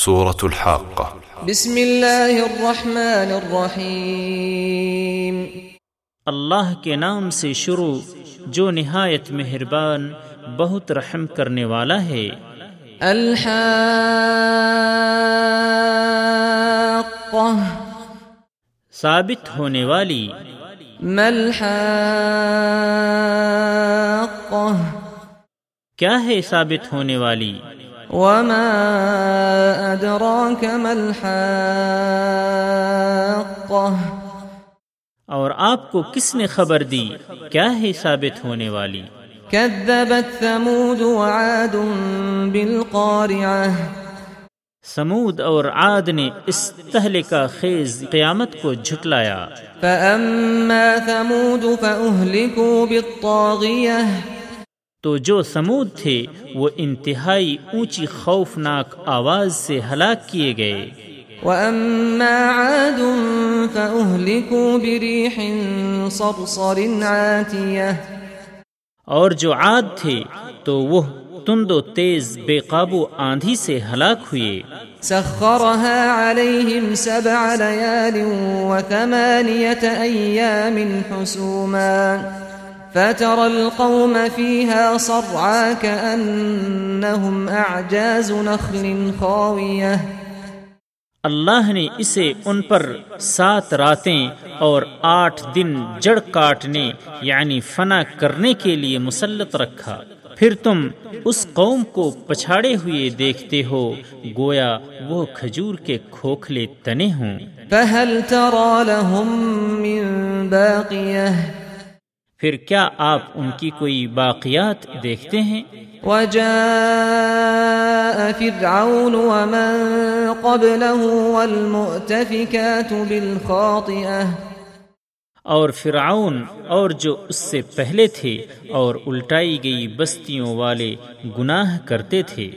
سورة الحاقة بسم الله الرحمن الرحيم اللہ کے نام سے شروع جو نہایت مہربان بہت رحم کرنے والا ہے۔ الحاقة ثابت ہونے والی۔ ما الحاقة کیا ہے ثابت ہونے والی؟ وما أدراك ما الحاقة اور آپ کو کس نے خبر دی؟ کیا ہے ثابت ہونے والی؟ كذبت ثمود وعاد بالقارعة سمود اور عاد نے اس تہلکہ خیز قیامت کو جھٹلایا۔ فأما ثمود فأهلكوا بالطاغية تو جو سمود تھے وہ انتہائی اونچی خوفناک آواز سے ہلاک کیے گئے۔ وأما عاد فأهلكوا بريح صرصر عاتية۔ اور جو عاد تھے تو وہ تند و تیز بے قابو آندھی سے ہلاک ہوئے۔ سخرها عليهم سبع ليال وثمانية أيام حسوما۔ فترى القوم فيها صرعا كأنهم أعجاز نخل خاوية. اللہ نے اسے ان پر سات راتیں اور آٹھ دن جڑ کاٹنے یعنی فنا کرنے کے لیے مسلط رکھا۔ پھر تم اس قوم کو پچھاڑے ہوئے دیکھتے ہو گویا وہ کھجور کے کھوکھلے تنے ہوں۔ فهل ترى لهم من باقية؟ پھر کیا آپ ان کی کوئی باقیات دیکھتے ہیں؟ وجاء فرعون ومن قبله والمؤتفكات بالخاطئة. اور فرعون اور جو اس سے پہلے تھے اور الٹائی گئی بستیوں والے گناہ کرتے تھے۔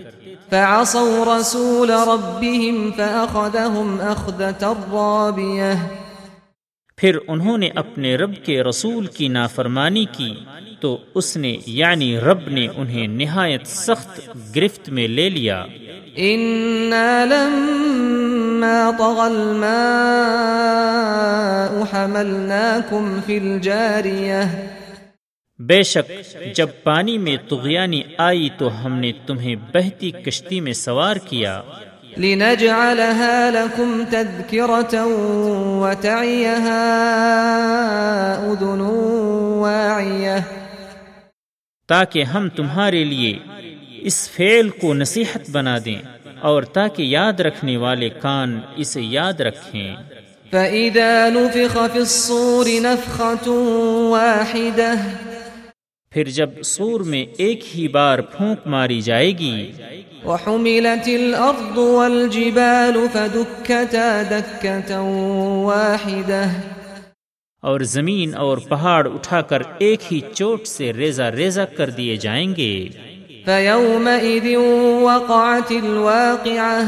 فعصوا رسول ربهم فأخذهم أخذة رابية. پھر انہوں نے اپنے رب کے رسول کی نافرمانی کی تو اس نے یعنی رب نے انہیں نہایت سخت گرفت میں لے لیا۔ إنا لما طغى الماء حملناكم في الجارية۔ بے شک جب پانی میں تغیانی آئی تو ہم نے تمہیں بہتی کشتی میں سوار کیا۔ لنجعلها لكم تذكرة وتعيها أذن واعية. تاکہ ہم تمہارے لیے اس فعل کو نصیحت بنا دیں اور تاکہ یاد رکھنے والے کان اسے یاد رکھیں۔ فإذا نفخ في الصور نفخة واحدة پھر جب سور میں ایک ہی بار پھونک ماری جائے گی۔ وحملت الأرض والجبال فدكتا دكة واحدة۔ اور زمین اور پہاڑ اٹھا کر ایک ہی چوٹ سے ریزہ ریزہ کر دیے جائیں گے۔ فيومئذ وقعت الواقعة۔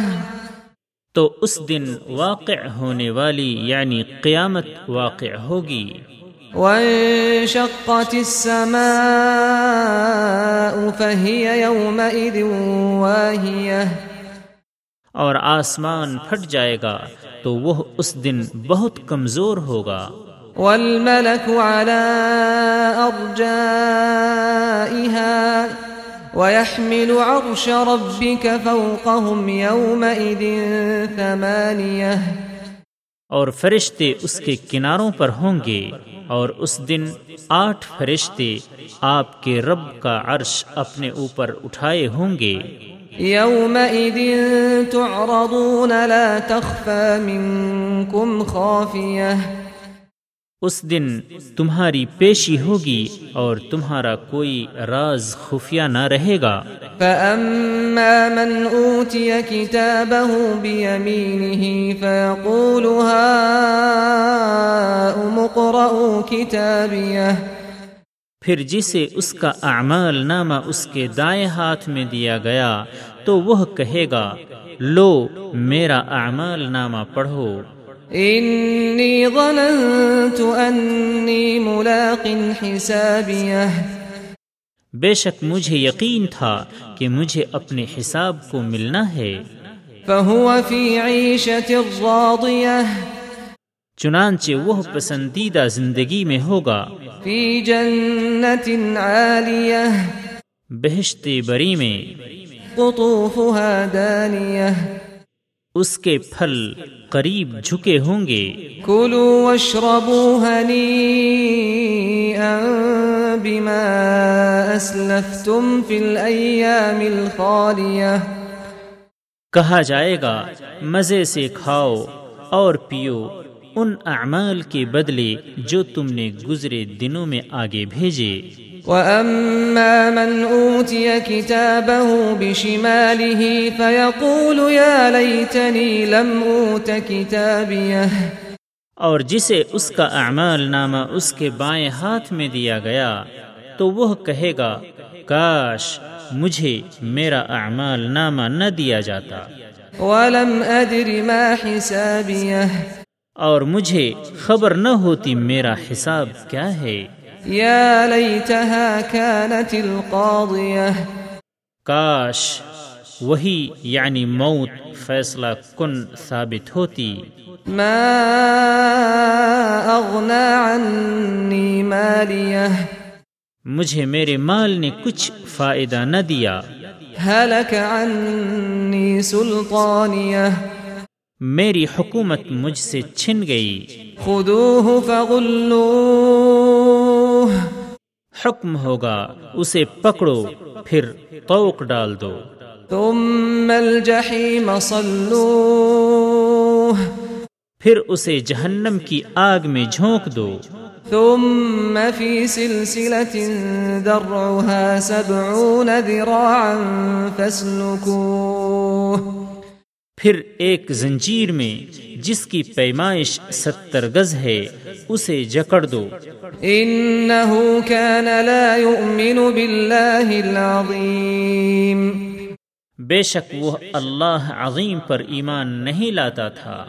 تو اس دن واقع ہونے والی یعنی قیامت واقع ہوگی۔ وانشقت السماء فهي يومئذ واهية. اور آسمان پھٹ جائے گا تو وہ اس دن بہت کمزور ہوگا۔ والملك على أرجائها ويحمل عرش ربك فوقهم يومئذ ثمانية. اور فرشتے اس کے کناروں پر ہوں گے اور اس دن آٹھ فرشتے آپ کے رب کا عرش اپنے اوپر اٹھائے ہوں گے۔ يومئذ تعرضون لا تخفى منكم خافية اس دن تمہاری پیشی ہوگی اور تمہارا کوئی راز خفیہ نہ رہے گا۔ فأما من أوتي كتابه بيمينه فيقول هاؤم اقرءوا كتابيه۔ پھر جسے اس کا اعمال نامہ اس کے دائیں ہاتھ میں دیا گیا تو وہ کہے گا لو میرا اعمال نامہ پڑھو۔ إني ظننت أني ملاق حسابيه. بے شک مجھے یقین تھا کہ مجھے اپنے حساب کو ملنا ہے۔ فهو في عيشة راضية. چنانچہ وہ پسندیدہ زندگی میں ہوگا۔ في جنة عالية. بہشت بری میں۔ قطوفها دانية. اس کے پھل قریب جھکے ہوں گے۔ كلوا واشربوا هنيئا بما أسلفتم في الأيام الخالية کہا جائے گا مزے سے کھاؤ اور پیو۔ ان اعمال کے بدلے جو تم نے گزرے دنوں میں آگے بھیجے۔ وأما من أوتي كتابه بشماله فيقول يا ليتني لم أوت كتابيه۔ اور جسے اس کا اعمال نامہ اس کے بائیں ہاتھ میں دیا گیا تو وہ کہے گا کاش مجھے میرا اعمال نامہ نہ دیا جاتا۔ ولم أدر ما حسابيه۔ اور مجھے خبر نہ ہوتی میرا حساب کیا ہے؟ يا ليتها كانت القاضية کاش وہی یعنی موت فیصلہ کن ثابت ہوتی۔ ما أغنى عني ماليه مجھے میرے مال نے کچھ فائدہ نہ دیا۔ هلك عني سلطانيه میری حکومت مجھ سے چھن گئی۔ خذوه فغلوه۔ حکم ہوگا اسے پکڑو پھر توق ڈال دو۔ ثم الجحيم صلوه۔ پھر اسے جہنم کی آگ میں جھونک دو۔ ثم في سلسلة ذرعها سبعون ذراعا فاسلكوه۔ پھر ایک زنجیر میں جس کی پیمائش ستر گز ہے اسے جکڑ دو۔ إنه كان لا يؤمن بالله العظيم بے شک وہ اللہ عظیم پر ایمان نہیں لاتا تھا۔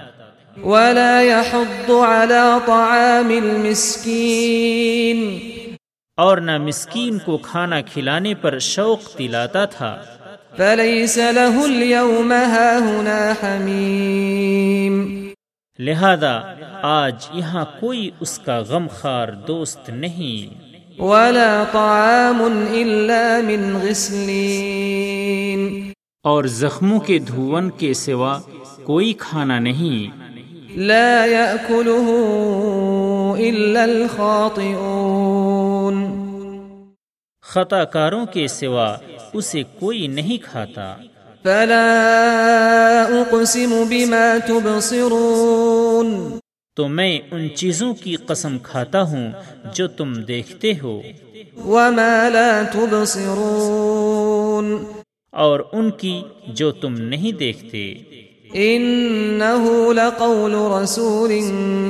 ولا يحض على طعام المسكين۔ اور نہ مسکین کو کھانا کھلانے پر شوق دلاتا تھا۔ فليس له اليوم هاهنا حميم لہذا آج یہاں کوئی اس کا غم خار دوست نہیں۔ ولا طعام إلا من غسلين اور زخموں کے دھون کے سوا کوئی کھانا نہیں۔ لا يأكله إلا الخاطئون خطا کاروں کے سوا اسے کوئی نہیں کھاتا۔ فلا أقسم بما تبصرون۔ تو میں ان چیزوں کی قسم کھاتا ہوں جو تم دیکھتے ہو۔ وما لا تبصرون۔ اور ان کی جو تم نہیں دیکھتے۔ إنه لقول رسول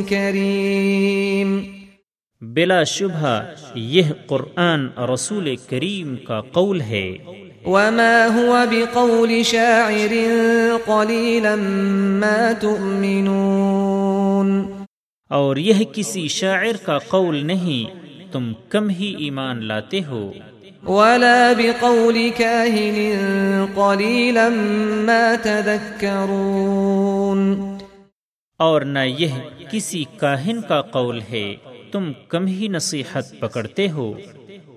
كريم۔ بلا شبہ یہ قرآن رسول کریم کا قول ہے۔ وما هو بقول شاعر قليلا ما تؤمنون۔ اور یہ کسی شاعر کا قول نہیں تم کم ہی ایمان لاتے ہو۔ ولا بقول كاهن قليلا ما تذكرون۔ اور نہ یہ کسی کاہن کا قول ہے۔ تم کم ہی نصیحت پکڑتے ہو۔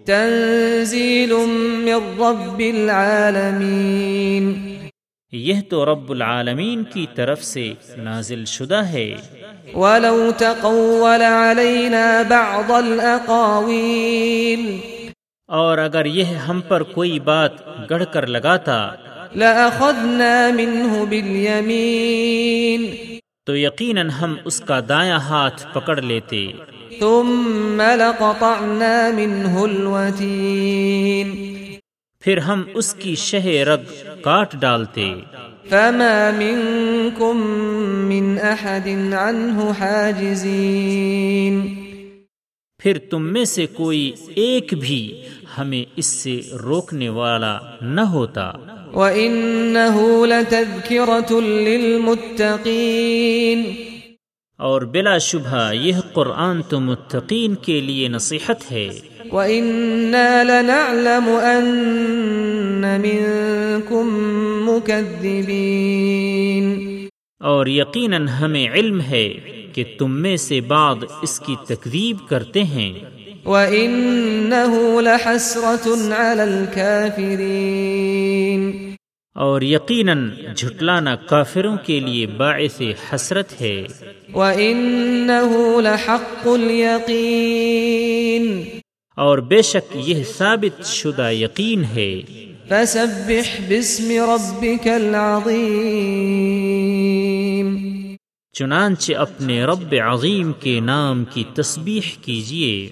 تنزيل من رب العالمين یہ تو رب العالمین کی طرف سے نازل شدہ ہے۔ ولو تقول علينا بعض الأقاويل اور اگر یہ ہم پر کوئی بات گڑھ کر لگاتا لأخذنا منه باليمين تو یقیناً ہم اس کا دایاں ہاتھ پکڑ لیتے۔ ثم لقطعنا منه الوتين. پھر ہم اس کی شہ رگ کاٹ ڈالتے۔ فما منكم من أحد عنه حاجزين پھر تم میں سے کوئی ایک بھی ہمیں اس سے روکنے والا نہ ہوتا۔ وإنه لتذكرة للمتقين. اور بلا شبہ یہ قرآن تو متقین کے لیے نصیحت ہے۔ وإنا لنعلم أن منكم مكذبين۔ اور یقیناً ہمیں علم ہے کہ تم میں سے بعض اس کی تکذیب کرتے ہیں۔ وَإِنَّهُ لَحَسْرَةٌ عَلَى الْكَافِرِينَ۔ اور یقیناً جھٹلانا کافروں کے لیے باعث حسرت ہے۔ وَإِنَّهُ لَحَقُّ الْيَقِينَ۔ اور بے شک یہ ثابت شدہ یقین ہے۔ فسبح باسم ربك العظيم۔ چنانچہ اپنے رب عظیم کے نام کی تسبیح کیجیے